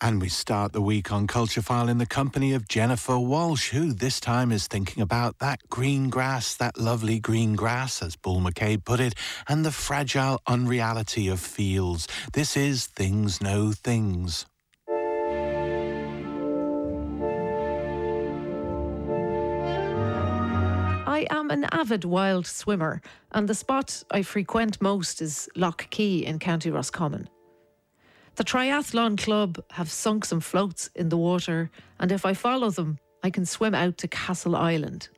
And we start the week on Culture File in the company of Jennifer Walsh, who this time is thinking about that green grass, that lovely green grass, as Bull McCabe put it, and the fragile unreality of fields. This is Things Know Things. I am an avid wild swimmer, and the spot I frequent most is Lough Key in County Roscommon. The Triathlon Club have sunk some floats in the water, and if I follow them, I can swim out to Castle Island.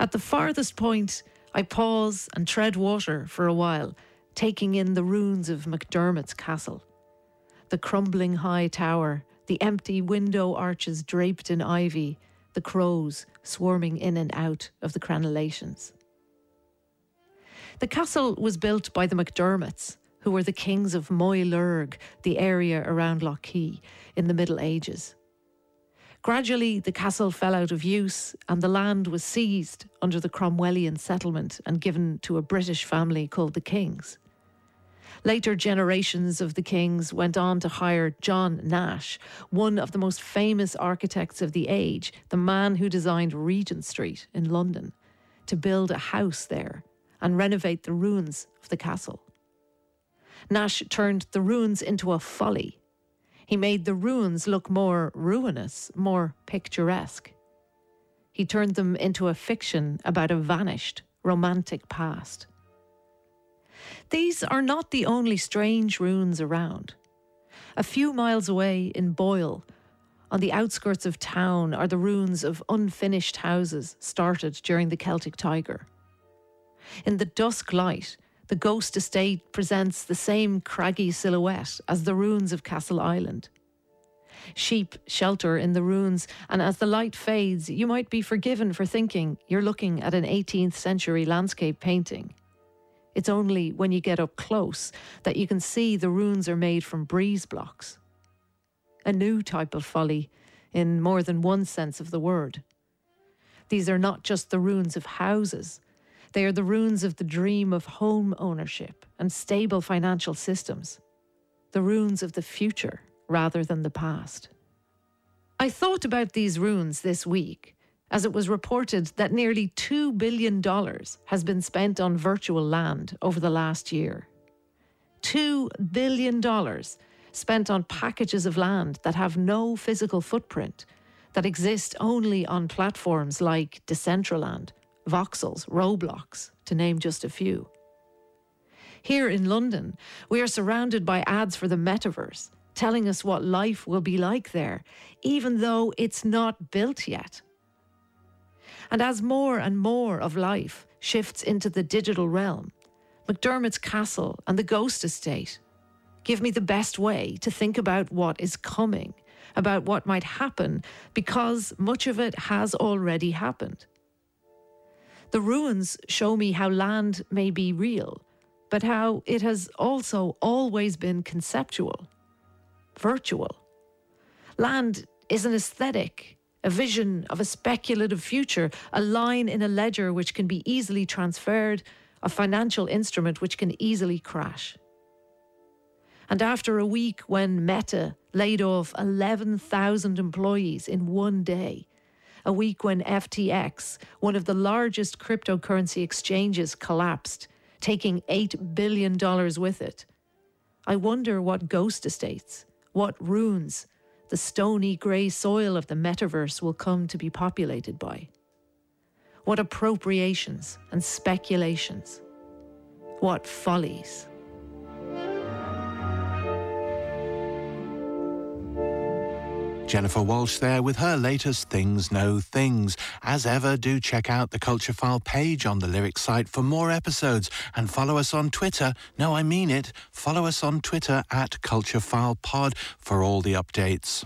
At the farthest point, I pause and tread water for a while, taking in the ruins of McDermott's castle. The crumbling high tower, the empty window arches draped in ivy, the crows swarming in and out of the crenellations. The castle was built by the McDermotts, who were the kings of Moylurg, the area around Lough Key, in the Middle Ages. Gradually, the castle fell out of use and the land was seized under the Cromwellian settlement and given to a British family called the Kings. Later generations of the Kings went on to hire John Nash, one of the most famous architects of the age, the man who designed Regent Street in London, to build a house there and renovate the ruins of the castle. Nash turned the ruins into a folly. He made the ruins look more ruinous, more picturesque. He turned them into a fiction about a vanished, romantic past. These are not the only strange ruins around. A few miles away in Boyle, on the outskirts of town, are the ruins of unfinished houses started during the Celtic Tiger. In the dusk light, the ghost estate presents the same craggy silhouette as the ruins of Castle Island. Sheep shelter in the ruins, and as the light fades, you might be forgiven for thinking you're looking at an 18th century landscape painting. It's only when you get up close that you can see the ruins are made from breeze blocks. A new type of folly, in more than one sense of the word. These are not just the ruins of houses, they are the ruins of the dream of home ownership and stable financial systems, the ruins of the future rather than the past. I thought about these ruins this week as it was reported that nearly $2 billion has been spent on virtual land over the last year. $2 billion spent on packages of land that have no physical footprint, that exist only on platforms like Decentraland voxels, Roblox, to name just a few. Here in London, we are surrounded by ads for the metaverse, telling us what life will be like there, even though it's not built yet. And as more and more of life shifts into the digital realm, McDermott's Castle and the Ghost Estate give me the best way to think about what is coming, about what might happen, because much of it has already happened. The ruins show me how land may be real, but how it has also always been conceptual, virtual. Land is an aesthetic, a vision of a speculative future, a line in a ledger which can be easily transferred, a financial instrument which can easily crash. And after a week when Meta laid off 11,000 employees in one day, a week when FTX, one of the largest cryptocurrency exchanges, collapsed, taking $8 billion with it. I wonder what ghost estates, what ruins, the stony grey soil of the metaverse will come to be populated by. What appropriations and speculations. What follies. Jennifer Walsh there with her latest Things Know Things. As ever, do check out the Culture File page on the Lyric site for more episodes and follow us on Twitter. No, I mean it. Follow us on Twitter at Culture File Pod for all the updates.